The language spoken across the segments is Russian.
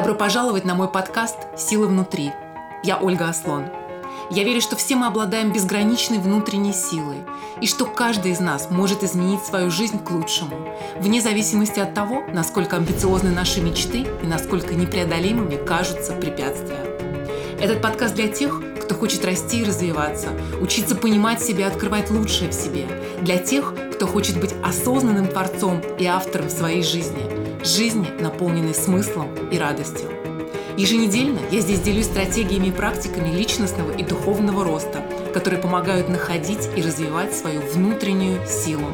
Добро пожаловать на мой подкаст «Сила внутри». Я Ольга Аслон. Я верю, что все мы обладаем безграничной внутренней силой, и что каждый из нас может изменить свою жизнь к лучшему, вне зависимости от того, насколько амбициозны наши мечты и насколько непреодолимыми кажутся препятствия. Этот подкаст для тех, кто хочет расти и развиваться, учиться понимать себя открывать лучшее в себе, для тех, кто хочет быть осознанным творцом и автором своей жизни – жизни, наполненной смыслом и радостью. Еженедельно я здесь делюсь стратегиями и практиками личностного и духовного роста, которые помогают находить и развивать свою внутреннюю силу.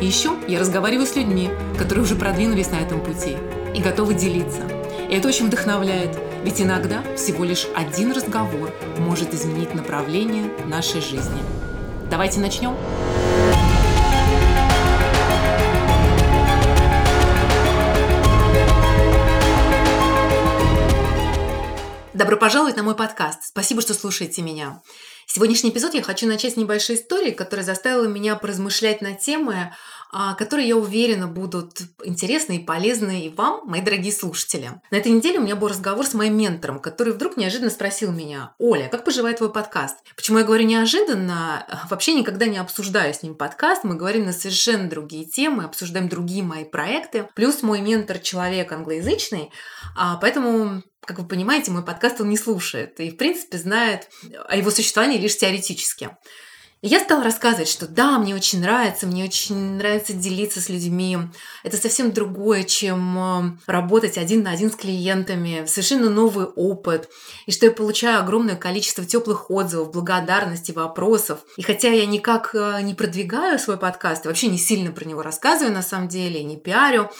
И еще я разговариваю с людьми, которые уже продвинулись на этом пути и готовы делиться. И это очень вдохновляет, ведь иногда всего лишь один разговор может изменить направление нашей жизни. Давайте начнем. Добро пожаловать на мой подкаст. Спасибо, что слушаете меня. Сегодняшний эпизод я хочу начать с небольшой истории, которая заставила меня поразмышлять на темы, которые, я уверена, будут интересны и полезны и вам, мои дорогие слушатели. На этой неделе у меня был разговор с моим ментором, который вдруг неожиданно спросил меня, Оля, как поживает твой подкаст? Почему я говорю неожиданно? Вообще никогда не обсуждаю с ним подкаст, мы говорим на совершенно другие темы, обсуждаем другие мои проекты. Плюс мой ментор человек англоязычный, а, поэтому как вы понимаете, мой подкаст он не слушает и, в принципе, знает о его существовании лишь теоретически. И я стала рассказывать, что да, мне очень нравится, мне очень нравится делиться с людьми. Это совсем другое, чем э, работать один на один с клиентами, совершенно новый опыт. И что я получаю огромное количество теплых отзывов, благодарности, вопросов. И хотя я никак э, не продвигаю свой подкаст, вообще не сильно про него рассказываю на самом деле, не пиарю,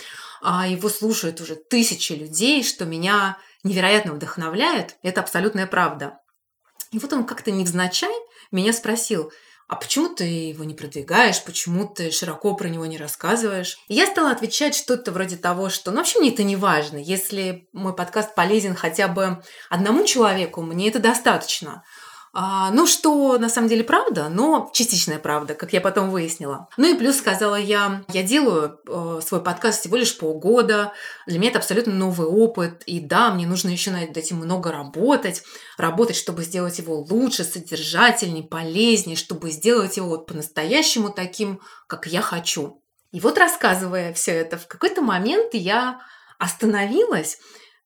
а его слушают уже тысячи людей, что меня невероятно вдохновляет. Это абсолютная правда. И вот он как-то невзначай меня спросил – а почему ты его не продвигаешь, почему ты широко про него не рассказываешь? И я стала отвечать что-то вроде того, что ну вообще мне это не важно. Если мой подкаст полезен хотя бы одному человеку, мне это достаточно. А, ну, что на самом деле правда, но частичная правда, как я потом выяснила. Ну и плюс сказала я, я делаю э, свой подкаст всего лишь полгода, для меня это абсолютно новый опыт, и да, мне нужно еще над этим много работать, работать, чтобы сделать его лучше, содержательнее, полезнее, чтобы сделать его вот по-настоящему таким, как я хочу. И вот рассказывая все это, в какой-то момент я остановилась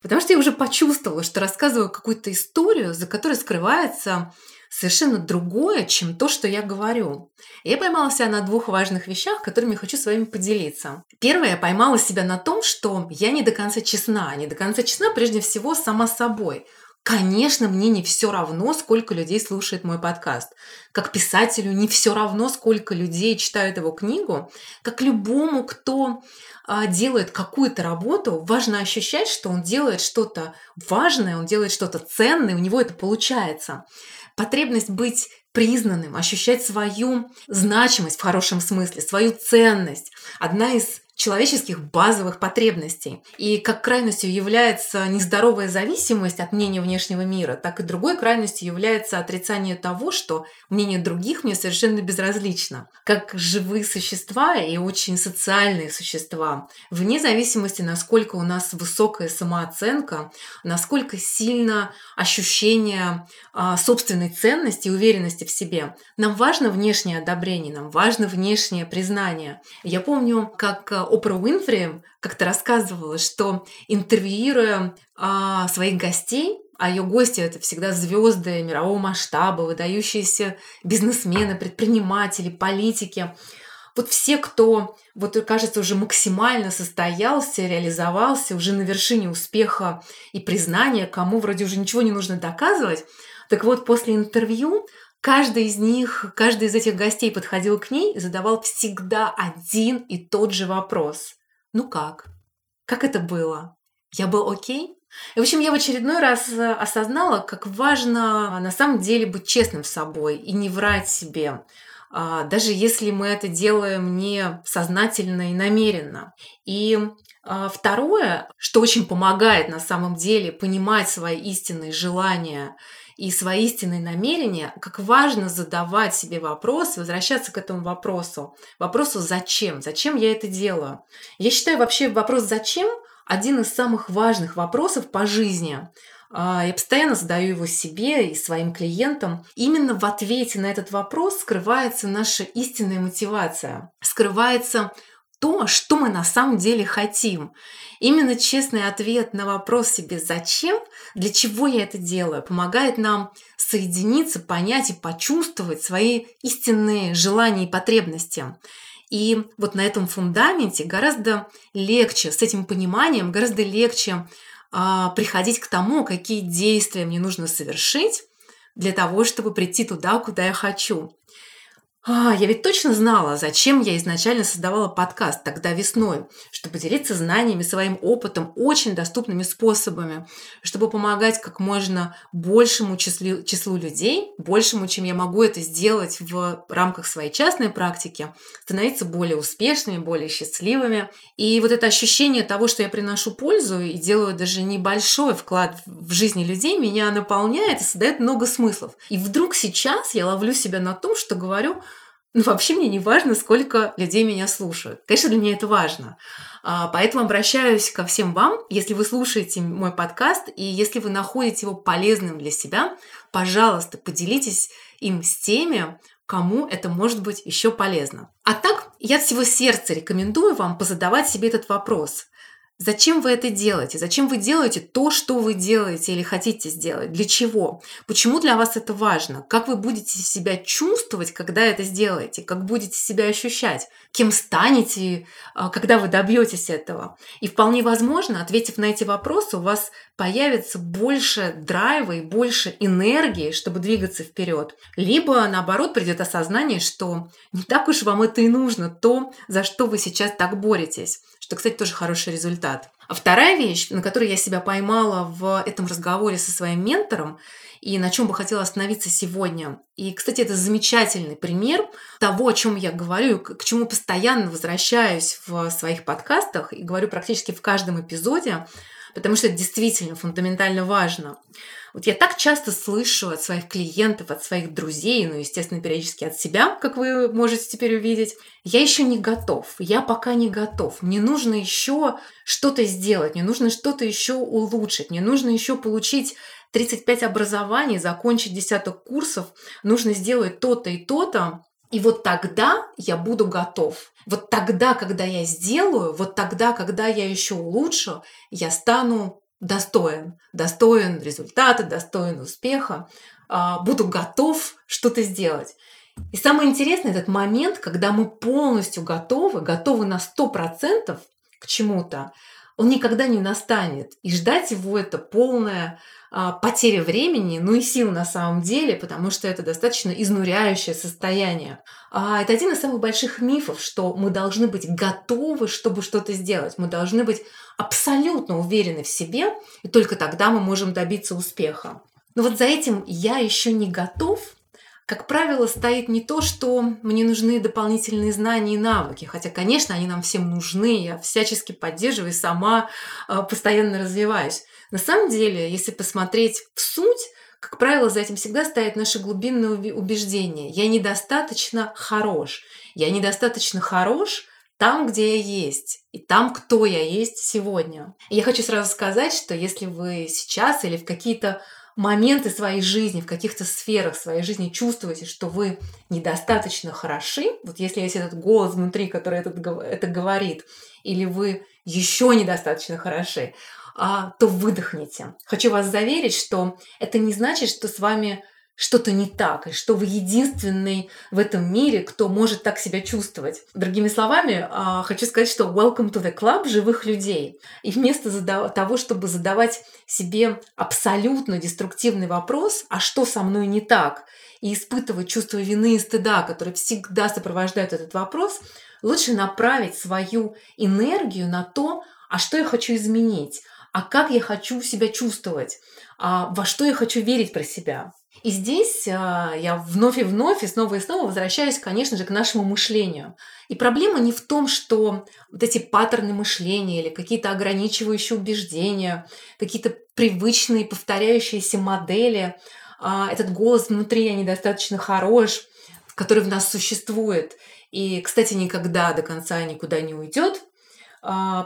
Потому что я уже почувствовала, что рассказываю какую-то историю, за которой скрывается совершенно другое, чем то, что я говорю. Я поймала себя на двух важных вещах, которыми хочу с вами поделиться. Первое, я поймала себя на том, что я не до конца честна. Не до конца честна прежде всего сама собой. Конечно, мне не все равно, сколько людей слушает мой подкаст. Как писателю не все равно, сколько людей читают его книгу. Как любому, кто а, делает какую-то работу, важно ощущать, что он делает что-то важное, он делает что-то ценное, у него это получается. Потребность быть признанным, ощущать свою значимость в хорошем смысле, свою ценность. Одна из человеческих базовых потребностей. И как крайностью является нездоровая зависимость от мнения внешнего мира, так и другой крайностью является отрицание того, что мнение других мне совершенно безразлично. Как живые существа и очень социальные существа, вне зависимости, насколько у нас высокая самооценка, насколько сильно ощущение а, собственной ценности и уверенности в себе, нам важно внешнее одобрение, нам важно внешнее признание. Я помню, как а, Опра Уинфри как-то рассказывала, что интервьюируя а, своих гостей, а ее гости это всегда звезды мирового масштаба, выдающиеся бизнесмены, предприниматели, политики. Вот все, кто, вот кажется, уже максимально состоялся, реализовался, уже на вершине успеха и признания, кому вроде уже ничего не нужно доказывать. Так вот, после интервью Каждый из них, каждый из этих гостей подходил к ней и задавал всегда один и тот же вопрос. Ну как? Как это было? Я был окей? И, в общем, я в очередной раз э, осознала, как важно на самом деле быть честным с собой и не врать себе, а, даже если мы это делаем не сознательно и намеренно. И а, второе, что очень помогает на самом деле понимать свои истинные желания и свои истинные намерения, как важно задавать себе вопрос, возвращаться к этому вопросу. Вопросу «зачем?». Зачем я это делаю? Я считаю вообще вопрос «зачем?» один из самых важных вопросов по жизни. А, я постоянно задаю его себе и своим клиентам. Именно в ответе на этот вопрос скрывается наша истинная мотивация. Скрывается то, что мы на самом деле хотим. Именно честный ответ на вопрос себе «зачем?», «для чего я это делаю?», помогает нам соединиться, понять и почувствовать свои истинные желания и потребности. И вот на этом фундаменте гораздо легче, с этим пониманием гораздо легче а, приходить к тому, какие действия мне нужно совершить для того, чтобы прийти туда, куда я хочу. А, я ведь точно знала, зачем я изначально создавала подкаст тогда весной, чтобы делиться знаниями, своим опытом очень доступными способами, чтобы помогать как можно большему числу, числу людей, большему, чем я могу это сделать в рамках своей частной практики, становиться более успешными, более счастливыми. И вот это ощущение того, что я приношу пользу и делаю даже небольшой вклад в жизни людей, меня наполняет и создает много смыслов. И вдруг сейчас я ловлю себя на том, что говорю – ну, вообще мне не важно, сколько людей меня слушают. Конечно, для меня это важно. А, поэтому обращаюсь ко всем вам. Если вы слушаете мой подкаст и если вы находите его полезным для себя, пожалуйста, поделитесь им с теми, кому это может быть еще полезно. А так, я от всего сердца рекомендую вам позадавать себе этот вопрос. Зачем вы это делаете? Зачем вы делаете то, что вы делаете или хотите сделать? Для чего? Почему для вас это важно? Как вы будете себя чувствовать, когда это сделаете? Как будете себя ощущать? Кем станете, а, когда вы добьетесь этого? И вполне возможно, ответив на эти вопросы, у вас появится больше драйва и больше энергии, чтобы двигаться вперед. Либо, наоборот, придет осознание, что не так уж вам это и нужно, то, за что вы сейчас так боретесь что, кстати, тоже хороший результат. А вторая вещь, на которой я себя поймала в этом разговоре со своим ментором, и на чем бы хотела остановиться сегодня. И, кстати, это замечательный пример того, о чем я говорю, к чему постоянно возвращаюсь в своих подкастах и говорю практически в каждом эпизоде, потому что это действительно фундаментально важно. Вот я так часто слышу от своих клиентов, от своих друзей, ну, естественно, периодически от себя, как вы можете теперь увидеть, я еще не готов, я пока не готов, мне нужно еще что-то сделать, мне нужно что-то еще улучшить, мне нужно еще получить 35 образований, закончить десяток курсов, нужно сделать то-то и то-то, и вот тогда я буду готов. Вот тогда, когда я сделаю, вот тогда, когда я еще улучшу, я стану достоин, достоин результата, достоин успеха, а, буду готов что-то сделать. И самое интересное этот момент, когда мы полностью готовы, готовы на 100% к чему-то, он никогда не настанет. И ждать его это полная а, потеря времени, ну и сил на самом деле, потому что это достаточно изнуряющее состояние. А, это один из самых больших мифов, что мы должны быть готовы, чтобы что-то сделать. Мы должны быть абсолютно уверены в себе, и только тогда мы можем добиться успеха. Но вот за этим я еще не готов, как правило, стоит не то, что мне нужны дополнительные знания и навыки, хотя, конечно, они нам всем нужны, я всячески поддерживаю и сама э, постоянно развиваюсь. На самом деле, если посмотреть в суть, как правило, за этим всегда стоит наше глубинное убеждение. Я недостаточно хорош. Я недостаточно хорош там, где я есть, и там, кто я есть сегодня. И я хочу сразу сказать, что если вы сейчас или в какие-то моменты своей жизни, в каких-то сферах своей жизни чувствуете, что вы недостаточно хороши, вот если есть этот голос внутри, который это, это говорит, или вы еще недостаточно хороши, а, то выдохните. Хочу вас заверить, что это не значит, что с вами что-то не так, и что вы единственный в этом мире, кто может так себя чувствовать. Другими словами, а, хочу сказать, что welcome to the club живых людей. И вместо того, чтобы задавать себе абсолютно деструктивный вопрос, а что со мной не так, и испытывать чувство вины и стыда, которые всегда сопровождают этот вопрос, лучше направить свою энергию на то, а что я хочу изменить, а как я хочу себя чувствовать, а во что я хочу верить про себя. И здесь а, я вновь и вновь и снова и снова возвращаюсь, конечно же, к нашему мышлению. И проблема не в том, что вот эти паттерны мышления или какие-то ограничивающие убеждения, какие-то привычные повторяющиеся модели, а, этот голос внутри «я недостаточно хорош», который в нас существует, и, кстати, никогда до конца никуда не уйдет,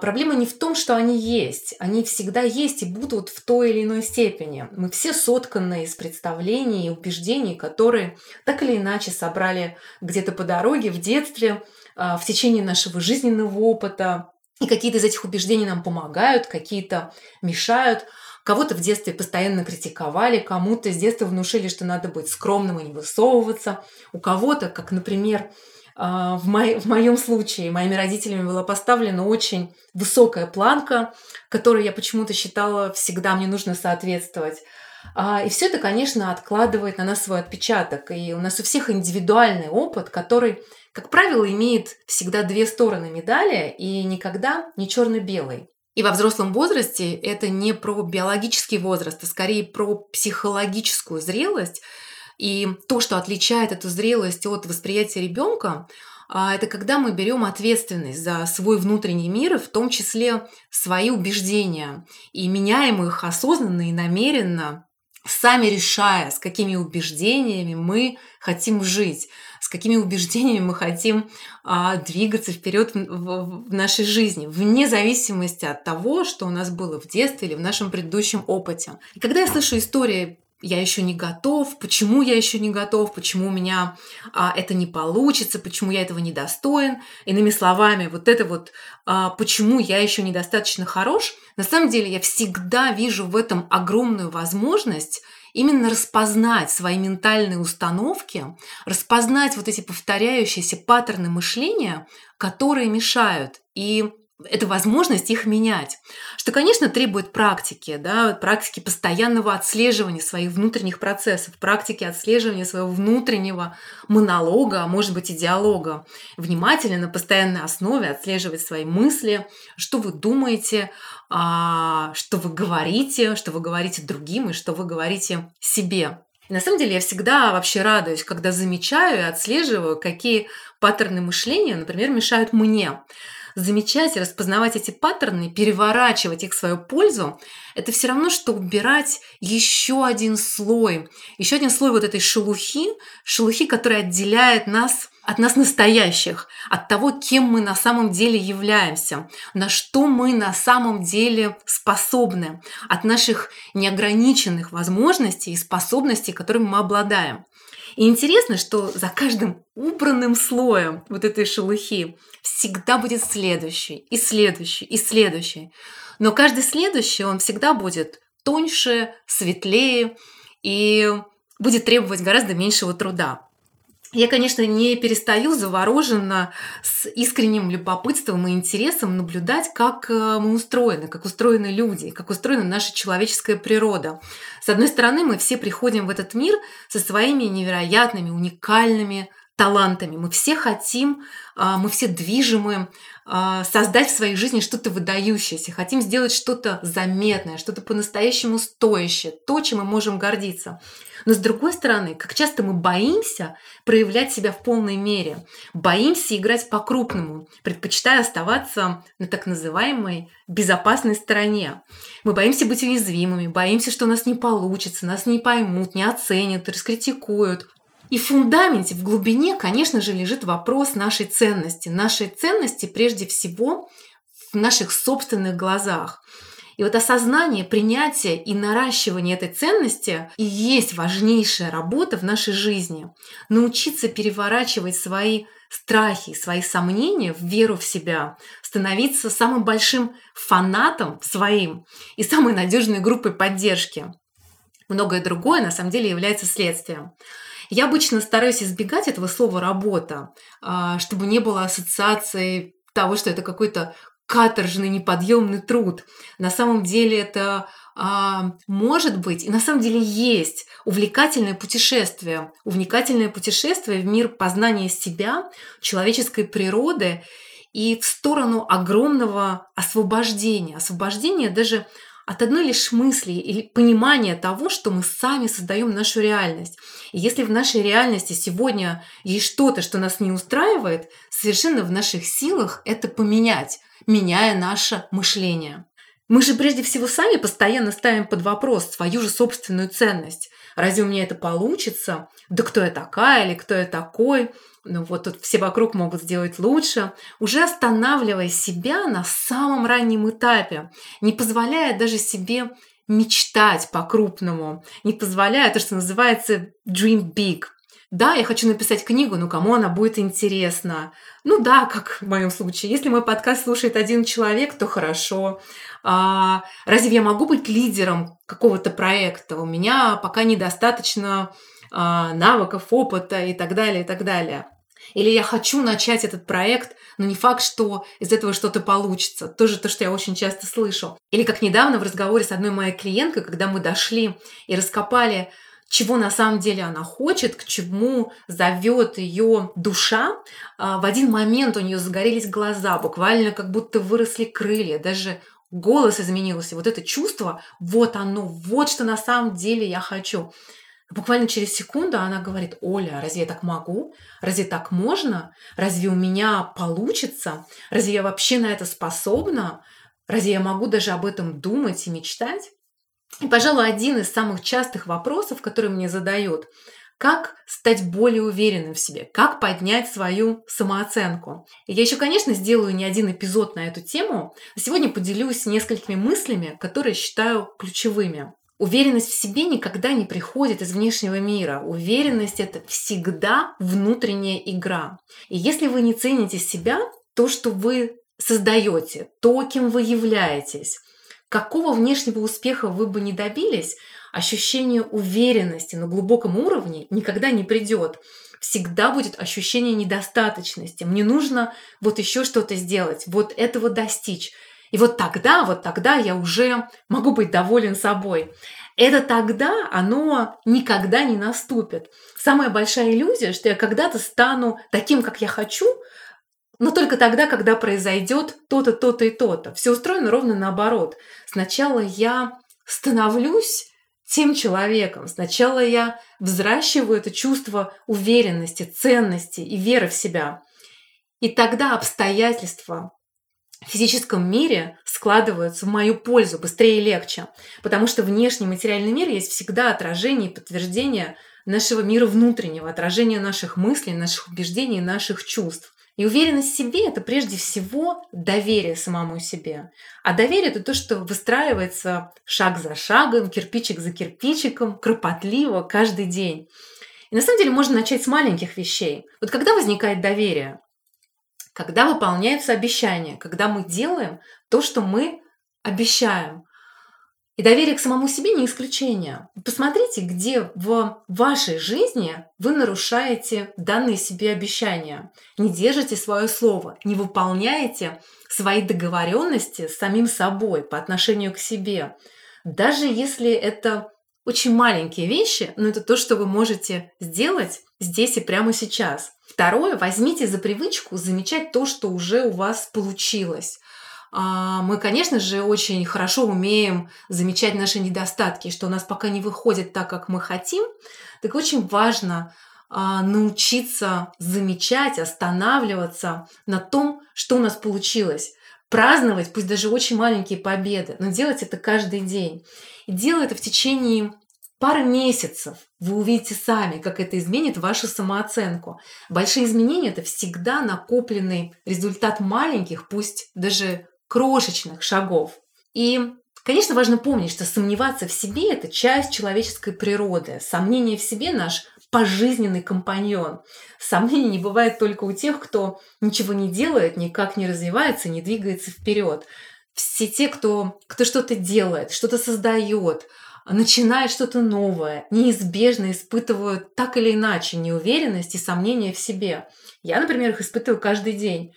проблема не в том, что они есть. Они всегда есть и будут в той или иной степени. Мы все сотканы из представлений и убеждений, которые так или иначе собрали где-то по дороге, в детстве, а, в течение нашего жизненного опыта. И какие-то из этих убеждений нам помогают, какие-то мешают. Кого-то в детстве постоянно критиковали, кому-то с детства внушили, что надо быть скромным и не высовываться. У кого-то, как, например, а, в, мо- в моем случае моими родителями была поставлена очень высокая планка, которой я почему-то считала всегда мне нужно соответствовать. А, и все это, конечно, откладывает на нас свой отпечаток. И у нас у всех индивидуальный опыт, который, как правило, имеет всегда две стороны медали и никогда не черно-белый. И во взрослом возрасте это не про биологический возраст, а скорее про психологическую зрелость, и то, что отличает эту зрелость от восприятия ребенка, а, это когда мы берем ответственность за свой внутренний мир, в том числе свои убеждения, и меняем их осознанно и намеренно, сами решая, с какими убеждениями мы хотим жить, с какими убеждениями мы хотим а, двигаться вперед в, в, нашей жизни, вне зависимости от того, что у нас было в детстве или в нашем предыдущем опыте. И когда я слышу истории я еще не готов, почему я еще не готов, почему у меня а, это не получится, почему я этого не достоин. Иными словами, вот это вот а, почему я еще недостаточно хорош, на самом деле я всегда вижу в этом огромную возможность именно распознать свои ментальные установки, распознать вот эти повторяющиеся паттерны мышления, которые мешают. И это возможность их менять. Что, конечно, требует практики, да, практики постоянного отслеживания своих внутренних процессов, практики отслеживания своего внутреннего монолога, а может быть и диалога. Внимательно на постоянной основе отслеживать свои мысли, что вы думаете, а, что вы говорите, что вы говорите другим и что вы говорите себе. На самом деле я всегда вообще радуюсь, когда замечаю и отслеживаю, какие паттерны мышления, например, мешают мне замечать распознавать эти паттерны, переворачивать их в свою пользу, это все равно, что убирать еще один слой, еще один слой вот этой шелухи, шелухи, которая отделяет нас от нас настоящих, от того, кем мы на самом деле являемся, на что мы на самом деле способны, от наших неограниченных возможностей и способностей, которыми мы обладаем. И интересно, что за каждым убранным слоем вот этой шелухи всегда будет следующий, и следующий, и следующий. Но каждый следующий, он всегда будет тоньше, светлее и будет требовать гораздо меньшего труда. Я, конечно, не перестаю завороженно с искренним любопытством и интересом наблюдать, как э, мы устроены, как устроены люди, как устроена наша человеческая природа. С одной стороны, мы все приходим в этот мир со своими невероятными, уникальными талантами. Мы все хотим, а, мы все движимы а, создать в своей жизни что-то выдающееся, хотим сделать что-то заметное, что-то по-настоящему стоящее, то, чем мы можем гордиться. Но с другой стороны, как часто мы боимся проявлять себя в полной мере, боимся играть по-крупному, предпочитая оставаться на так называемой безопасной стороне. Мы боимся быть уязвимыми, боимся, что у нас не получится, нас не поймут, не оценят, раскритикуют. И в фундаменте, в глубине, конечно же, лежит вопрос нашей ценности. Нашей ценности прежде всего в наших собственных глазах. И вот осознание, принятие и наращивание этой ценности и есть важнейшая работа в нашей жизни. Научиться переворачивать свои страхи, свои сомнения в веру в себя, становиться самым большим фанатом своим и самой надежной группой поддержки. Многое другое на самом деле является следствием. Я обычно стараюсь избегать этого слова «работа», а, чтобы не было ассоциации того, что это какой-то каторжный, неподъемный труд. На самом деле это а, может быть, и на самом деле есть увлекательное путешествие. Увлекательное путешествие в мир познания себя, человеческой природы и в сторону огромного освобождения. Освобождение даже от одной лишь мысли или понимания того, что мы сами создаем нашу реальность. И если в нашей реальности сегодня есть что-то, что нас не устраивает, совершенно в наших силах это поменять, меняя наше мышление. Мы же прежде всего сами постоянно ставим под вопрос свою же собственную ценность. Разве у меня это получится? Да кто я такая или кто я такой? Ну вот тут все вокруг могут сделать лучше. Уже останавливая себя на самом раннем этапе, не позволяя даже себе мечтать по-крупному, не позволяя то, что называется dream big. Да, я хочу написать книгу, но кому она будет интересна? Ну да, как в моем случае. Если мой подкаст слушает один человек, то хорошо. А, разве я могу быть лидером какого-то проекта? У меня пока недостаточно а, навыков, опыта и так далее, и так далее. Или я хочу начать этот проект, но не факт, что из этого что-то получится. Тоже то, что я очень часто слышу. Или как недавно в разговоре с одной моей клиенткой, когда мы дошли и раскопали чего на самом деле она хочет, к чему зовет ее душа, а, в один момент у нее загорелись глаза, буквально как будто выросли крылья, даже голос изменился. Вот это чувство, вот оно, вот что на самом деле я хочу. Буквально через секунду она говорит, Оля, разве я так могу? Разве так можно? Разве у меня получится? Разве я вообще на это способна? Разве я могу даже об этом думать и мечтать? И, пожалуй, один из самых частых вопросов, которые мне задают, как стать более уверенным в себе, как поднять свою самооценку. Я еще, конечно, сделаю не один эпизод на эту тему, но сегодня поделюсь несколькими мыслями, которые считаю ключевыми. Уверенность в себе никогда не приходит из внешнего мира. Уверенность – это всегда внутренняя игра. И если вы не цените себя, то, что вы создаете, то, кем вы являетесь, какого внешнего успеха вы бы не добились, ощущение уверенности на глубоком уровне никогда не придет. Всегда будет ощущение недостаточности. Мне нужно вот еще что-то сделать, вот этого достичь. И вот тогда, вот тогда я уже могу быть доволен собой. Это тогда оно никогда не наступит. Самая большая иллюзия, что я когда-то стану таким, как я хочу, но только тогда, когда произойдет то-то, то-то и то-то. Все устроено ровно наоборот. Сначала я становлюсь тем человеком. Сначала я взращиваю это чувство уверенности, ценности и веры в себя. И тогда обстоятельства, в физическом мире складываются в мою пользу быстрее и легче, потому что внешний материальный мир есть всегда отражение и подтверждение нашего мира внутреннего, отражение наших мыслей, наших убеждений, наших чувств. И уверенность в себе – это прежде всего доверие самому себе. А доверие – это то, что выстраивается шаг за шагом, кирпичик за кирпичиком, кропотливо, каждый день. И на самом деле можно начать с маленьких вещей. Вот когда возникает доверие? когда выполняются обещания, когда мы делаем то, что мы обещаем. И доверие к самому себе не исключение. Посмотрите, где в вашей жизни вы нарушаете данные себе обещания, не держите свое слово, не выполняете свои договоренности с самим собой по отношению к себе. Даже если это очень маленькие вещи, но это то, что вы можете сделать здесь и прямо сейчас. Второе, возьмите за привычку замечать то, что уже у вас получилось. А, мы, конечно же, очень хорошо умеем замечать наши недостатки, что у нас пока не выходит так, как мы хотим. Так очень важно а, научиться замечать, останавливаться на том, что у нас получилось. Праздновать, пусть даже очень маленькие победы, но делать это каждый день. И делать это в течение пары месяцев вы увидите сами, как это изменит вашу самооценку. Большие изменения – это всегда накопленный результат маленьких, пусть даже крошечных шагов. И, конечно, важно помнить, что сомневаться в себе – это часть человеческой природы. Сомнение в себе – наш пожизненный компаньон. Сомнений не бывает только у тех, кто ничего не делает, никак не развивается, не двигается вперед. Все те, кто, кто что-то делает, что-то создает – начинают что-то новое, неизбежно испытывают так или иначе неуверенность и сомнения в себе. Я, например, их испытываю каждый день.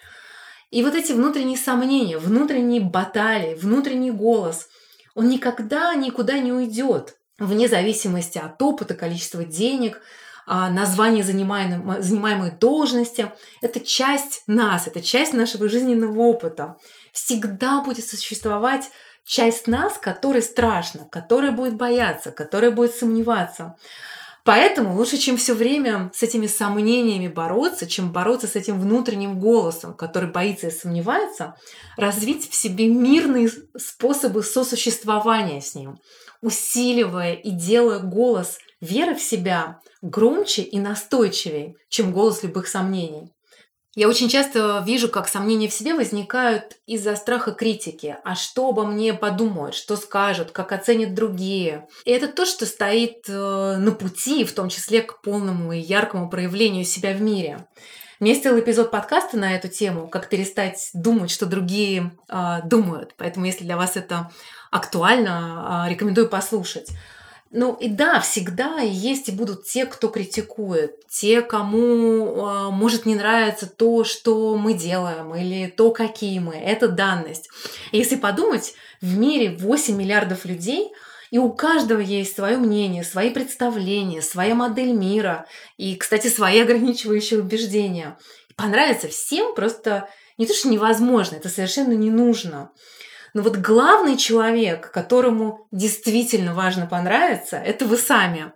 И вот эти внутренние сомнения, внутренние баталии, внутренний голос, он никогда никуда не уйдет, вне зависимости от опыта, количества денег, а, названия занимаемой, занимаемой должности. Это часть нас, это часть нашего жизненного опыта. Всегда будет существовать часть нас, которой страшно, которая будет бояться, которая будет сомневаться. Поэтому лучше, чем все время с этими сомнениями бороться, чем бороться с этим внутренним голосом, который боится и сомневается, развить в себе мирные способы сосуществования с ним, усиливая и делая голос веры в себя громче и настойчивее, чем голос любых сомнений. Я очень часто вижу, как сомнения в себе возникают из-за страха критики. А что обо мне подумают, что скажут, как оценят другие. И это то, что стоит э, на пути, в том числе к полному и яркому проявлению себя в мире. У меня эпизод подкаста на эту тему, как перестать думать, что другие э, думают. Поэтому, если для вас это актуально, э, рекомендую послушать. Ну и да, всегда есть и будут те, кто критикует, те, кому э, может не нравиться то, что мы делаем, или то, какие мы. Это данность. если подумать, в мире 8 миллиардов людей, и у каждого есть свое мнение, свои представления, своя модель мира и, кстати, свои ограничивающие убеждения. Понравится всем просто не то, что невозможно, это совершенно не нужно. Но вот главный человек, которому действительно важно понравиться, это вы сами.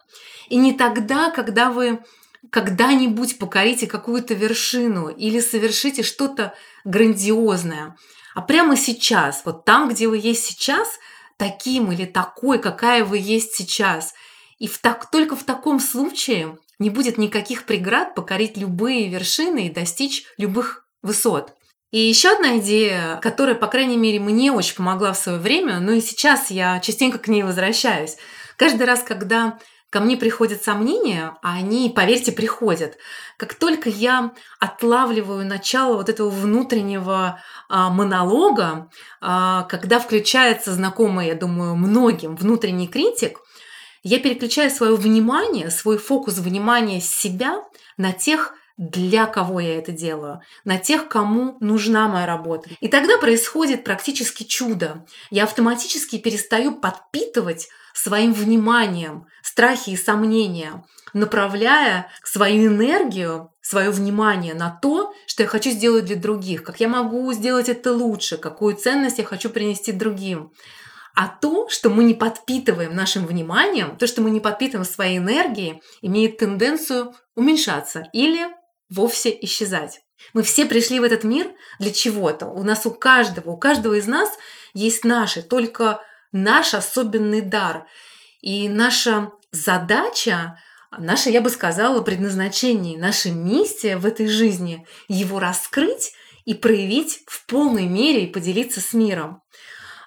И не тогда, когда вы когда-нибудь покорите какую-то вершину или совершите что-то грандиозное, а прямо сейчас, вот там, где вы есть сейчас, таким или такой, какая вы есть сейчас. И в так, только в таком случае не будет никаких преград покорить любые вершины и достичь любых высот. И еще одна идея, которая, по крайней мере, мне очень помогла в свое время, но и сейчас я частенько к ней возвращаюсь. Каждый раз, когда ко мне приходят сомнения, а они, поверьте, приходят. Как только я отлавливаю начало вот этого внутреннего а, монолога, а, когда включается знакомый, я думаю, многим внутренний критик, я переключаю свое внимание, свой фокус внимания с себя на тех для кого я это делаю, на тех, кому нужна моя работа. И тогда происходит практически чудо. Я автоматически перестаю подпитывать своим вниманием страхи и сомнения, направляя свою энергию, свое внимание на то, что я хочу сделать для других, как я могу сделать это лучше, какую ценность я хочу принести другим. А то, что мы не подпитываем нашим вниманием, то, что мы не подпитываем своей энергией, имеет тенденцию уменьшаться или вовсе исчезать. Мы все пришли в этот мир для чего-то. У нас у каждого, у каждого из нас есть наши, только наш особенный дар. И наша задача, наша, я бы сказала, предназначение, наша миссия в этой жизни – его раскрыть и проявить в полной мере и поделиться с миром.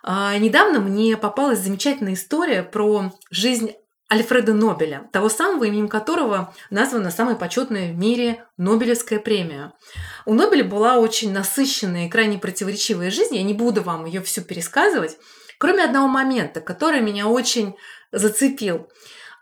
А, недавно мне попалась замечательная история про жизнь Альфреда Нобеля, того самого, именем которого названа самая почетная в мире Нобелевская премия. У Нобеля была очень насыщенная и крайне противоречивая жизнь, я не буду вам ее всю пересказывать, кроме одного момента, который меня очень зацепил.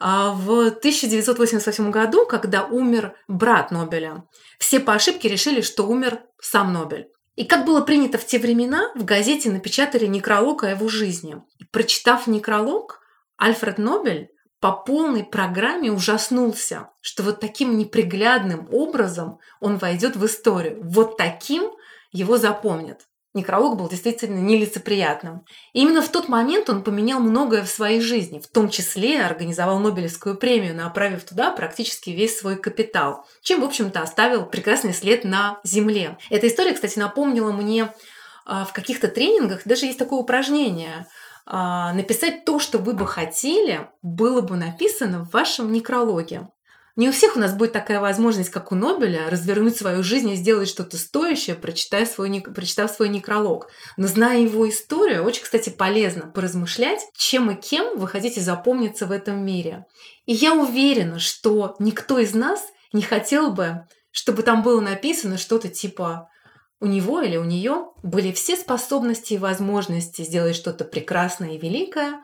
А, в 1988 году, когда умер брат Нобеля, все по ошибке решили, что умер сам Нобель. И как было принято в те времена, в газете напечатали некролог о его жизни. Прочитав некролог, Альфред Нобель по полной программе ужаснулся, что вот таким неприглядным образом он войдет в историю. Вот таким его запомнят. Некролог был действительно нелицеприятным. И именно в тот момент он поменял многое в своей жизни, в том числе организовал Нобелевскую премию, направив туда практически весь свой капитал, чем, в общем-то, оставил прекрасный след на Земле. Эта история, кстати, напомнила мне а, в каких-то тренингах, даже есть такое упражнение – написать то, что вы бы хотели, было бы написано в вашем некрологе. Не у всех у нас будет такая возможность, как у Нобеля, развернуть свою жизнь и сделать что-то стоящее, прочитав свой, прочитав свой некролог. Но зная его историю, очень, кстати, полезно поразмышлять, чем и кем вы хотите запомниться в этом мире. И я уверена, что никто из нас не хотел бы, чтобы там было написано что-то типа у него или у нее были все способности и возможности сделать что-то прекрасное и великое,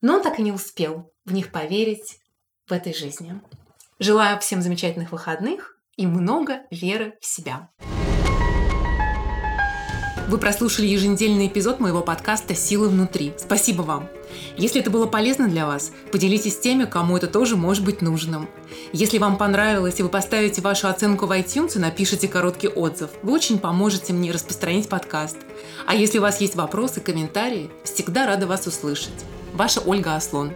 но он так и не успел в них поверить в этой жизни. Желаю всем замечательных выходных и много веры в себя. Вы прослушали еженедельный эпизод моего подкаста «Силы внутри». Спасибо вам! Если это было полезно для вас, поделитесь с теми, кому это тоже может быть нужным. Если вам понравилось и вы поставите вашу оценку в iTunes и напишите короткий отзыв, вы очень поможете мне распространить подкаст. А если у вас есть вопросы, комментарии, всегда рада вас услышать. Ваша Ольга Аслон.